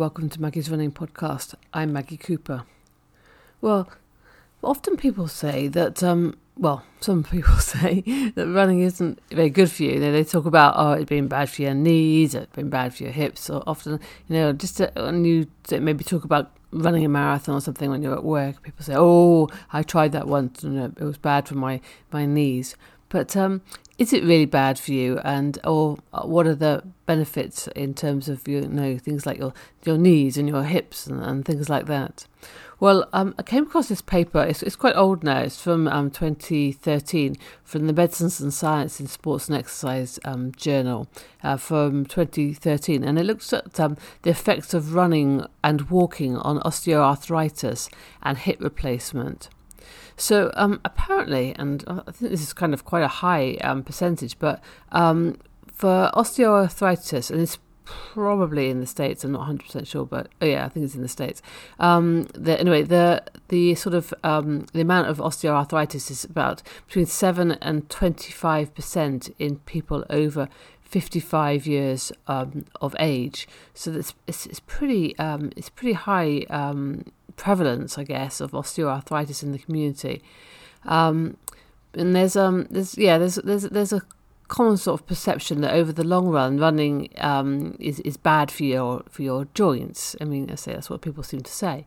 welcome to Maggie's Running Podcast. I'm Maggie Cooper. Well, often people say that, um, well, some people say that running isn't very good for you. They, they talk about, oh, it's been bad for your knees, it's been bad for your hips, or often, you know, just to, when you maybe talk about running a marathon or something when you're at work, people say, oh, I tried that once and it was bad for my, my knees. But um, is it really bad for you? And or uh, what are the benefits in terms of you know things like your your knees and your hips and, and things like that? Well, um, I came across this paper. It's, it's quite old now. It's from um, 2013 from the Medicines and Science in Sports and Exercise um, Journal uh, from 2013, and it looks at um, the effects of running and walking on osteoarthritis and hip replacement. So um, apparently, and I think this is kind of quite a high um, percentage, but um, for osteoarthritis, and it's probably in the states. I'm not 100 percent sure, but oh yeah, I think it's in the states. Um, the, anyway, the the sort of um, the amount of osteoarthritis is about between seven and 25 percent in people over 55 years um, of age. So that's it's, it's pretty um, it's pretty high um, prevalence, I guess, of osteoarthritis in the community. Um, and there's um there's yeah there's there's there's a common sort of perception that over the long run running um, is is bad for your for your joints. I mean, I say that's what people seem to say.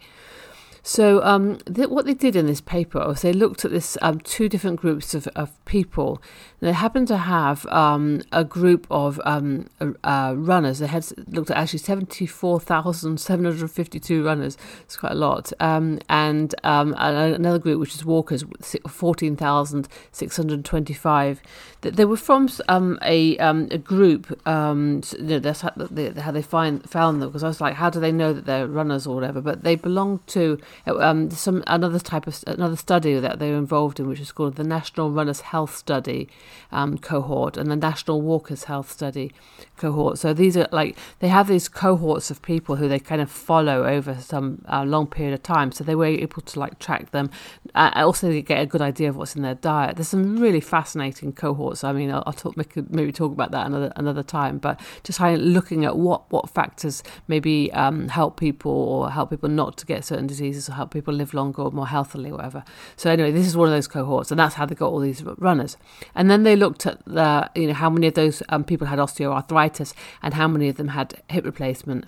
So, um, th- what they did in this paper was they looked at this um, two different groups of, of people. And they happened to have um, a group of um, uh, runners. They had looked at actually seventy four thousand seven hundred fifty two runners. It's quite a lot. Um, and um, another group, which is walkers, fourteen thousand six hundred twenty five. They were from a a group. You know, that's how they, how they find found them. Because I was like, how do they know that they're runners or whatever? But they belong to um, some another type of another study that they were involved in, which is called the National Runners Health Study um, cohort and the National Walkers Health Study cohort. So these are like they have these cohorts of people who they kind of follow over some uh, long period of time. So they were able to like track them. Uh, also, get a good idea of what's in their diet. There's some really fascinating cohorts. I mean, I'll, I'll talk maybe talk about that another another time. But just looking at what what factors maybe um, help people or help people not to get certain diseases or help people live longer or more healthily or whatever. So anyway, this is one of those cohorts, and that's how they got all these runners. And then they looked at the you know how many of those um, people had osteoarthritis and how many of them had hip replacement.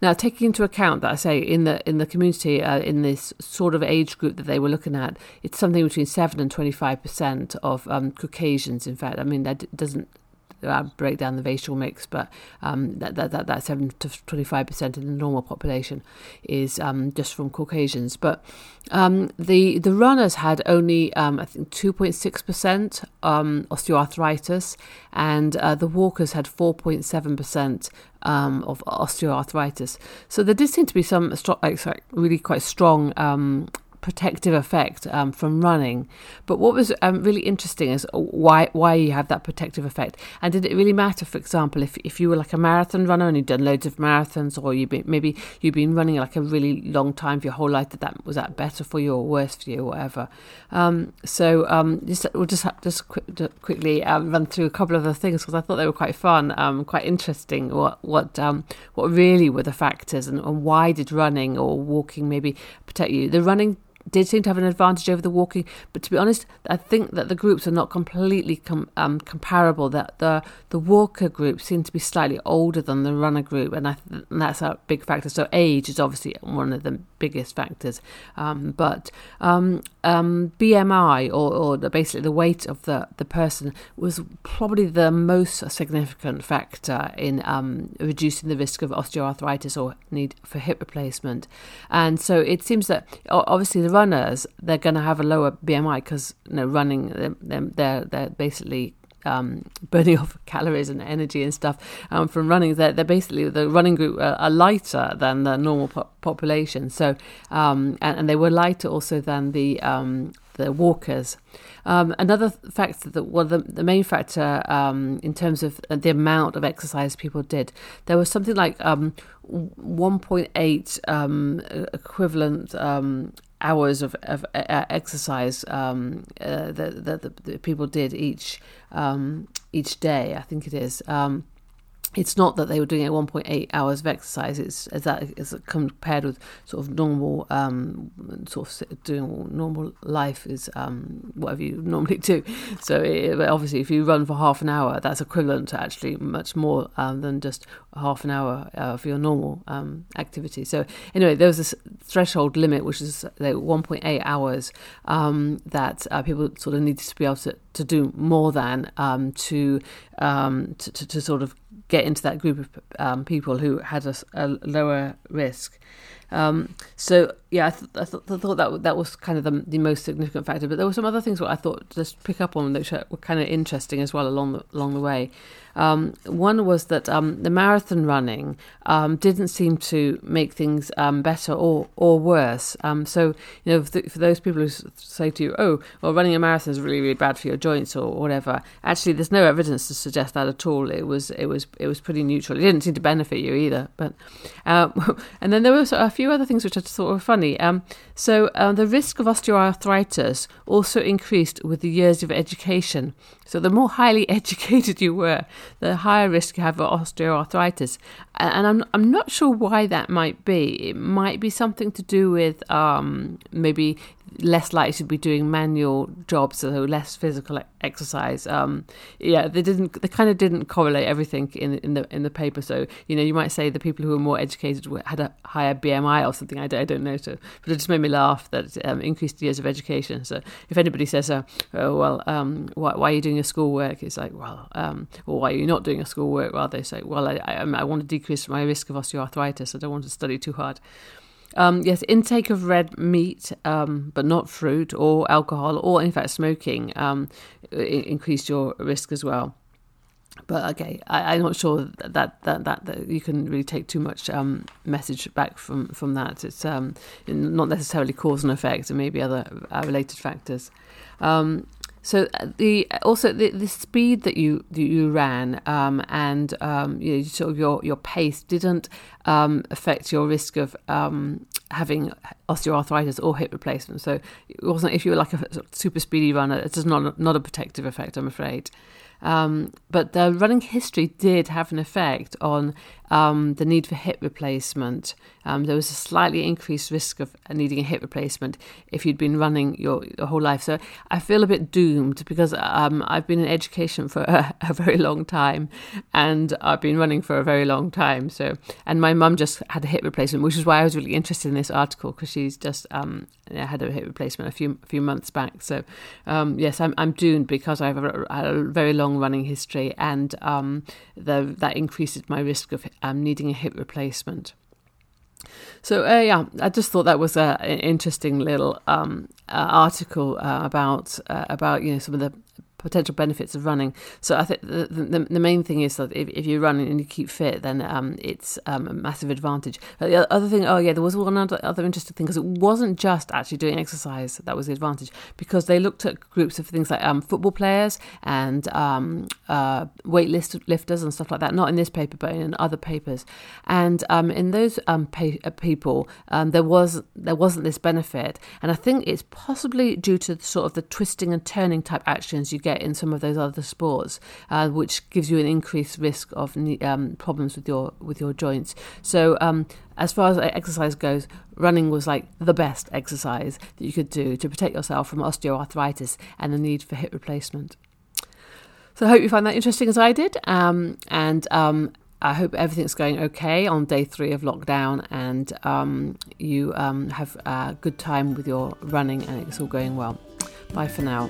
Now, taking into account that I say in the in the community uh, in this sort of age group that they were looking at, it's something between seven and twenty five percent of um, Caucasians. In fact, I mean that doesn't uh, break down the racial mix, but um, that, that, that, that 7 to 25% of the normal population is um, just from Caucasians. But um, the, the runners had only, um, I think, 2.6% um, osteoarthritis, and uh, the walkers had 4.7% um, of osteoarthritis. So there did seem to be some like, really quite strong um, protective effect um, from running. But what was um, really interesting is why why you have that protective effect, and did it really matter? For example, if if you were like a marathon runner and you'd done loads of marathons, or you maybe you've been running like a really long time for your whole life, that that was that better for you or worse for you or whatever. Um, so um, just we'll just just quick, quickly um, run through a couple of the things because I thought they were quite fun, um, quite interesting. What what what really were the factors and, and why did running or walking maybe protect you? The running did seem to have an advantage over the walking, but to be honest, I think that the groups are not completely com- um, comparable. That the the walker group seemed to be slightly older than the runner group, and, th- and that's a big factor. So age is obviously one of the biggest factors, um, but um, um BMI or, or basically the weight of the the person was probably the most significant factor in um, reducing the risk of osteoarthritis or need for hip replacement, and so it seems that obviously the runners, they're going to have a lower BMI because you know running they're they're, basically um, burning off calories and energy and stuff um, from running. They're, they're basically the running group are, are lighter than the normal po- population. So um, and, and, they were lighter also than the um, the walkers. Um, another factor that well, the, the main factor um, in terms of the amount of exercise people did, there was something like um, 1.8 um, equivalent um, hours of, of uh, exercise um, uh, that, that, the people did each um, each day. I think it is. Um, it's not that they were doing 1.8 hours of exercise. It's as that is compared with sort of normal, um, sort of doing normal life is um, whatever you normally do. So it, obviously, if you run for half an hour, that's equivalent to actually much more um, than just half an hour uh, for your normal um, activity. So anyway, there was this threshold limit, which is like 1.8 hours um, that uh, people sort of needed to be able to, to do more than um, to, to, to to sort of get into that group of um, people who had a, a lower risk. Um, so yeah, I, th- I, th- I, thought that that was kind of the, the, most significant factor. But there were some other things that I thought just pick up on which were kind of interesting as well along the along the way. Um, one was that um, the marathon running um, didn't seem to make things um, better or or worse. Um, so you know, for, for, those people who say to you, "Oh, well, running a marathon is really really bad for your joints or whatever," actually, there's no evidence to suggest that at all. It was it was it was pretty neutral. It didn't seem to benefit you either. But uh, and then there were a few other things which I thought were funny. Um, so uh, the risk of osteoarthritis also increased with the years of education. So the more highly educated you were, the higher risk you have of osteoarthritis. And I'm I'm not sure why that might be. It might be something to do with um, maybe less likely to be doing manual jobs, so less physical exercise. Um, yeah, they didn't. They kind of didn't correlate everything in in the in the paper. So you know, you might say the people who were more educated had a higher BMI or something. I don't, I don't know. So, but it just made me laugh that um, increased years of education. So if anybody says, uh, "Oh well, um, why, why, are you doing your schoolwork?" It's like, well, um, or why are you not doing your schoolwork? Rather, they say, "Well, I, I, I want to decrease my risk of osteoarthritis. I don't want to study too hard." Um, yes, intake of red meat, um, but not fruit or alcohol, or in fact smoking, um, increased your risk as well. But okay, I, am not sure that that, that that, you can really take too much um, message back from from that. It's um, not necessarily cause and effect, and maybe other uh, related factors. Um, so uh, the also the, the speed that you that you ran um, and um, you know, sort of your your pace didn't um, affect your risk of um, having osteoarthritis or hip replacement. So it wasn't if you were like a super speedy runner. It's just not not a protective effect, I'm afraid. Um, but the running history did have an effect on um, the need for hip replacement. Um, there was a slightly increased risk of needing a hip replacement if you'd been running your, your whole life. So I feel a bit doomed because um, I've been in education for a, a, very long time and I've been running for a very long time. So and my mum just had a hip replacement, which is why I was really interested in this article because she's just um, had a hip replacement a few a few months back. So um, yes, I'm I'm doomed because I've had a very long running history and um, the, that increases my risk of um, needing a hip replacement. So uh, yeah, I just thought that was a, an interesting little um, uh, article uh, about uh, about you know some of the potential benefits of running. So I think the, the, the, main thing is that if, if you run and you keep fit, then um, it's um, a massive advantage. But the other thing, oh yeah, there was one other, other interesting thing because it wasn't just actually doing exercise that was the advantage because they looked at groups of things like um, football players and um, uh, weight lifters and stuff like that. Not in this paper, but in other papers. And um, in those um, uh, people, there was there wasn't this benefit, and I think it's possibly due to sort of the twisting and turning type actions you get get in some of those other sports, uh, which gives you an increased risk of um, problems with your with your joints. So um, as far as exercise goes, running was like the best exercise that you could do to protect yourself from osteoarthritis and the need for hip replacement. So I hope you find that interesting as I did, um, and um, I hope everything's going okay on day three of lockdown and um, you um, have a good time with your running and it's all going well. Bye for now.